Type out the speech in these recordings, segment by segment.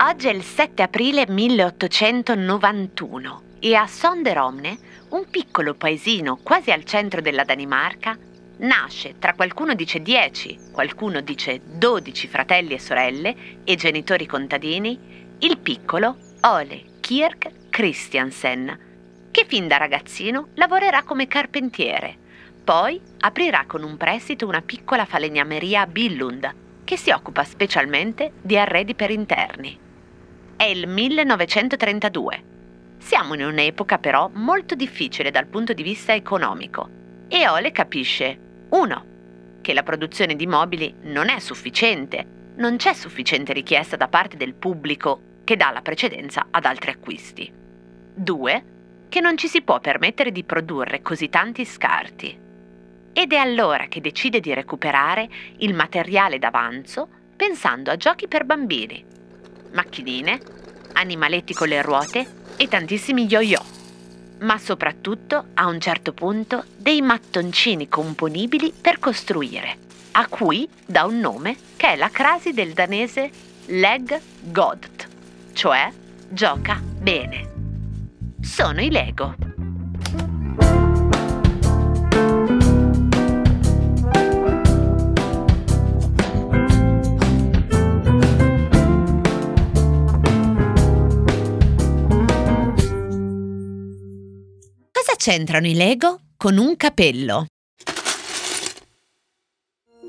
Oggi è il 7 aprile 1891 e a Sonderomne, un piccolo paesino quasi al centro della Danimarca, nasce tra qualcuno dice 10, qualcuno dice 12 fratelli e sorelle e genitori contadini, il piccolo Ole Kirk Christiansen, che fin da ragazzino lavorerà come carpentiere. Poi aprirà con un prestito una piccola falegnameria a Billund, che si occupa specialmente di arredi per interni. È il 1932. Siamo in un'epoca però molto difficile dal punto di vista economico e Ole capisce 1. Che la produzione di mobili non è sufficiente, non c'è sufficiente richiesta da parte del pubblico che dà la precedenza ad altri acquisti. 2. Che non ci si può permettere di produrre così tanti scarti. Ed è allora che decide di recuperare il materiale d'avanzo pensando a giochi per bambini, macchinine, animaletti con le ruote e tantissimi yo-yo ma soprattutto a un certo punto dei mattoncini componibili per costruire, a cui dà un nome che è la crasi del danese Leg Godt, cioè gioca bene. Sono i Lego. C'entrano i Lego con un capello?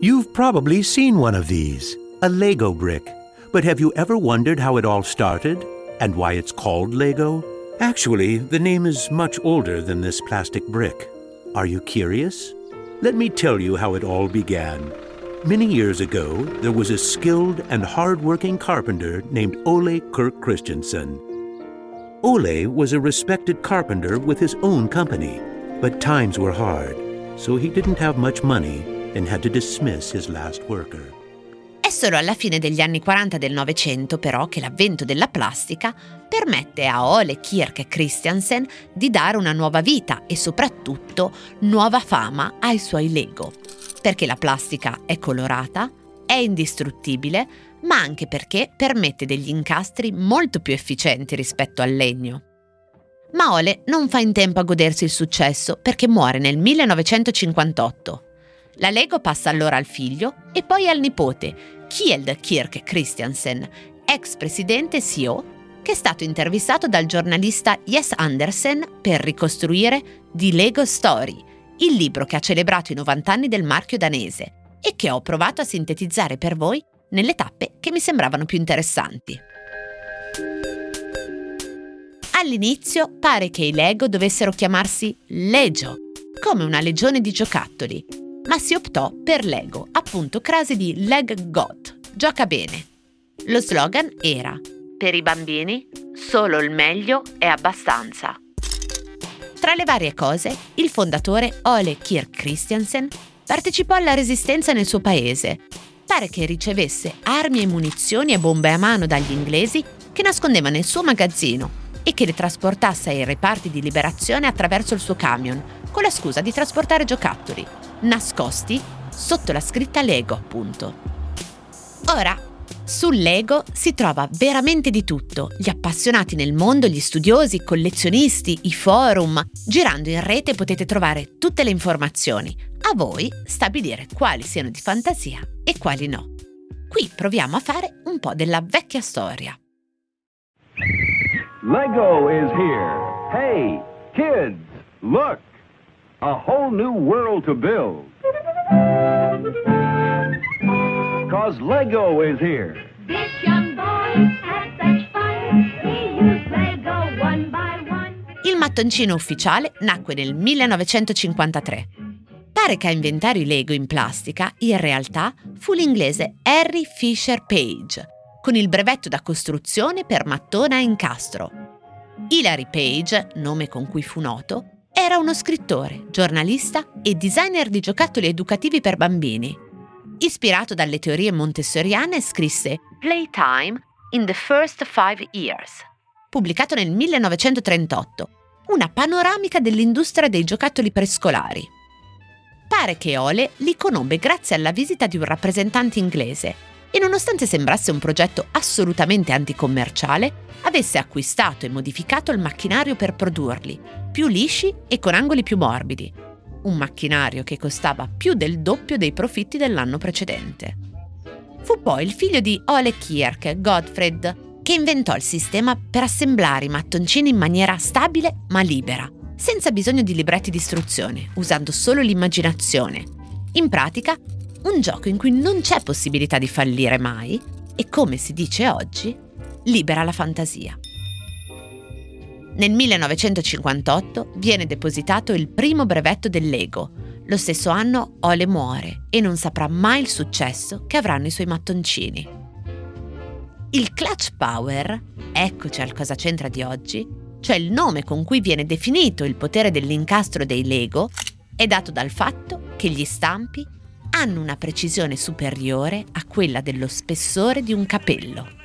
You've probably seen one of these, a Lego brick. But have you ever wondered how it all started and why it's called Lego? Actually, the name is much older than this plastic brick. Are you curious? Let me tell you how it all began. Many years ago, there was a skilled and hard-working carpenter named Ole Kirk Christensen. Ole was a respected carpenter with his own company, but times were hard, so he didn't have much money and had to dismiss his last worker. È solo alla fine degli anni 40 del Novecento, però, che l'avvento della plastica permette a Ole Kirk Christiansen di dare una nuova vita e soprattutto nuova fama ai suoi Lego. Perché la plastica è colorata, è indistruttibile, ma anche perché permette degli incastri molto più efficienti rispetto al legno. Ma Ole non fa in tempo a godersi il successo perché muore nel 1958. La Lego passa allora al figlio e poi al nipote, Kjeld Kirk Christiansen, ex presidente e CEO, che è stato intervistato dal giornalista Jes Andersen per ricostruire The Lego Story, il libro che ha celebrato i 90 anni del marchio danese e che ho provato a sintetizzare per voi nelle tappe che mi sembravano più interessanti. All'inizio pare che i Lego dovessero chiamarsi Legio, come una legione di giocattoli, ma si optò per Lego, appunto crasi di Leg God, gioca bene. Lo slogan era Per i bambini solo il meglio è abbastanza. Tra le varie cose, il fondatore Ole Kirk Christiansen partecipò alla resistenza nel suo paese pare che ricevesse armi e munizioni e bombe a mano dagli inglesi che nascondeva nel suo magazzino e che le trasportasse ai reparti di liberazione attraverso il suo camion, con la scusa di trasportare giocattoli, nascosti sotto la scritta Lego, appunto. Ora, sul Lego si trova veramente di tutto, gli appassionati nel mondo, gli studiosi, i collezionisti, i forum. Girando in rete potete trovare tutte le informazioni, a voi stabilire quali siano di fantasia e quali no. Qui proviamo a fare un po' della vecchia storia. Lego is here. Hey, kids, look. A whole new world to build. Cause Lego is here. This young boy has such fun. He used Lego one by one. Il mattoncino ufficiale nacque nel 1953 Pare che a inventare i Lego in plastica, in realtà, fu l'inglese Harry Fisher Page, con il brevetto da costruzione per mattone a incastro. Hilary Page, nome con cui fu noto, era uno scrittore, giornalista e designer di giocattoli educativi per bambini. Ispirato dalle teorie montessoriane, scrisse Playtime in the First Five Years, pubblicato nel 1938, una panoramica dell'industria dei giocattoli prescolari. Pare che Ole li conobbe grazie alla visita di un rappresentante inglese e nonostante sembrasse un progetto assolutamente anticommerciale, avesse acquistato e modificato il macchinario per produrli, più lisci e con angoli più morbidi. Un macchinario che costava più del doppio dei profitti dell'anno precedente. Fu poi il figlio di Ole Kierke, Gottfried, che inventò il sistema per assemblare i mattoncini in maniera stabile ma libera, senza bisogno di libretti di istruzione, usando solo l'immaginazione. In pratica, un gioco in cui non c'è possibilità di fallire mai e, come si dice oggi, libera la fantasia. Nel 1958 viene depositato il primo brevetto del Lego. Lo stesso anno Ole muore e non saprà mai il successo che avranno i suoi mattoncini. Il Clutch Power, eccoci al cosa c'entra di oggi, cioè il nome con cui viene definito il potere dell'incastro dei Lego, è dato dal fatto che gli stampi hanno una precisione superiore a quella dello spessore di un capello.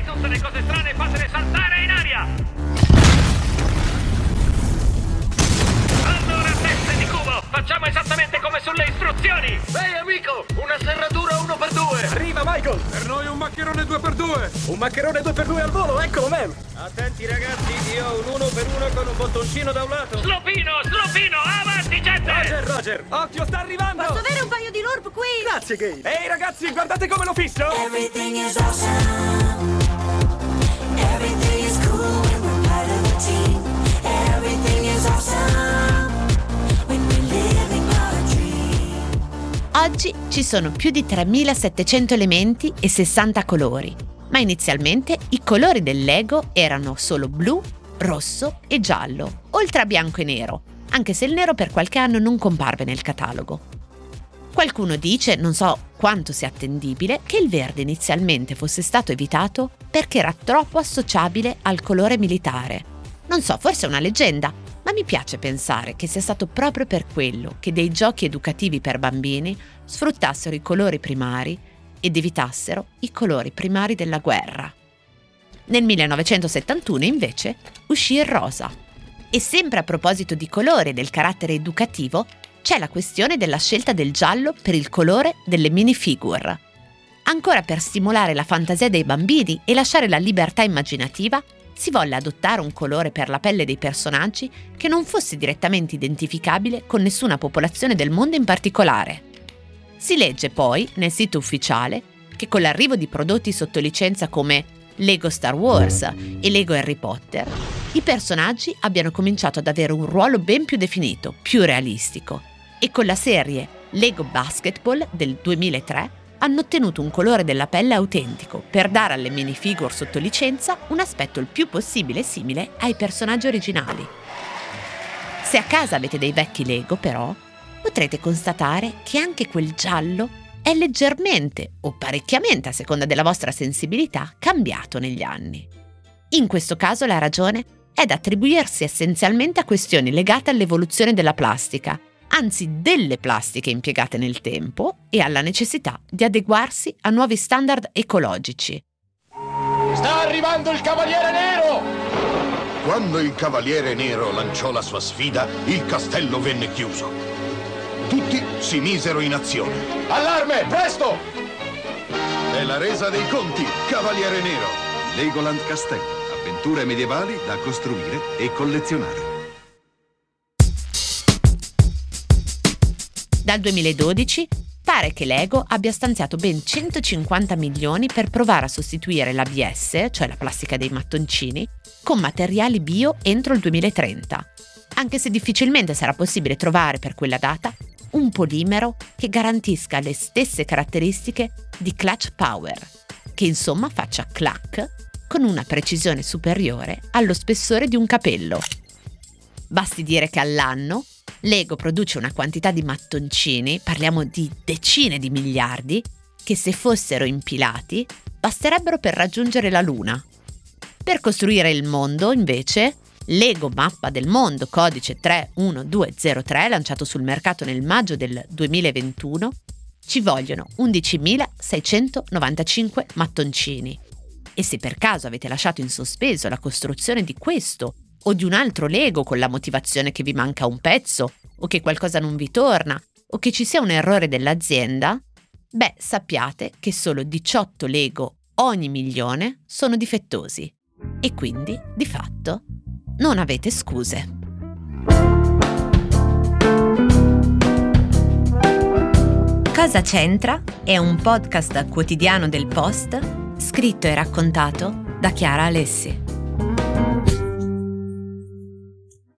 Ok, tutte le cose strane fatele saltare in aria! Allora, teste di cubo, facciamo esattamente come sulle istruzioni! Ehi amico, una serratura 1x2! Arriva Michael! Per noi un maccherone 2x2! Un maccherone 2x2 al volo, eccolo man! Attenti ragazzi, io ho un 1x1 con un bottoncino da un lato. Slopino, slopino, avanti gente! Roger, Roger! Occhio, sta arrivando! Posso avere un paio di lurp qui? Grazie, Gabe! Ehi ragazzi, guardate come lo fisso! Everything is awesome. Oggi ci sono più di 3700 elementi e 60 colori, ma inizialmente i colori del Lego erano solo blu, rosso e giallo, oltre a bianco e nero, anche se il nero per qualche anno non comparve nel catalogo. Qualcuno dice, non so quanto sia attendibile, che il verde inizialmente fosse stato evitato perché era troppo associabile al colore militare. Non so, forse è una leggenda, ma mi piace pensare che sia stato proprio per quello che dei giochi educativi per bambini sfruttassero i colori primari ed evitassero i colori primari della guerra. Nel 1971 invece uscì il rosa. E sempre a proposito di colore e del carattere educativo, c'è la questione della scelta del giallo per il colore delle minifigure. Ancora per stimolare la fantasia dei bambini e lasciare la libertà immaginativa, si volle adottare un colore per la pelle dei personaggi che non fosse direttamente identificabile con nessuna popolazione del mondo in particolare. Si legge poi, nel sito ufficiale, che con l'arrivo di prodotti sotto licenza come Lego Star Wars e Lego Harry Potter, i personaggi abbiano cominciato ad avere un ruolo ben più definito, più realistico, e con la serie Lego Basketball del 2003 hanno ottenuto un colore della pelle autentico per dare alle minifigure sotto licenza un aspetto il più possibile simile ai personaggi originali. Se a casa avete dei vecchi Lego, però, potrete constatare che anche quel giallo è leggermente o parecchiamente, a seconda della vostra sensibilità, cambiato negli anni. In questo caso la ragione è da attribuirsi essenzialmente a questioni legate all'evoluzione della plastica anzi delle plastiche impiegate nel tempo e alla necessità di adeguarsi a nuovi standard ecologici. Sta arrivando il Cavaliere Nero! Quando il Cavaliere Nero lanciò la sua sfida, il castello venne chiuso. Tutti si misero in azione. Allarme, presto! È la resa dei conti, Cavaliere Nero. Legoland Castello. Avventure medievali da costruire e collezionare. Dal 2012 pare che Lego abbia stanziato ben 150 milioni per provare a sostituire l'ABS, cioè la plastica dei mattoncini, con materiali bio entro il 2030, anche se difficilmente sarà possibile trovare per quella data un polimero che garantisca le stesse caratteristiche di Clutch Power, che insomma faccia clack con una precisione superiore allo spessore di un capello. Basti dire che all'anno Lego produce una quantità di mattoncini, parliamo di decine di miliardi, che se fossero impilati basterebbero per raggiungere la Luna. Per costruire il mondo, invece, Lego Mappa del Mondo codice 31203, lanciato sul mercato nel maggio del 2021, ci vogliono 11.695 mattoncini. E se per caso avete lasciato in sospeso la costruzione di questo o di un altro Lego con la motivazione che vi manca un pezzo, o che qualcosa non vi torna, o che ci sia un errore dell'azienda, beh, sappiate che solo 18 Lego ogni milione sono difettosi e quindi, di fatto, non avete scuse. Cosa c'entra è un podcast quotidiano del Post scritto e raccontato da Chiara Alessi.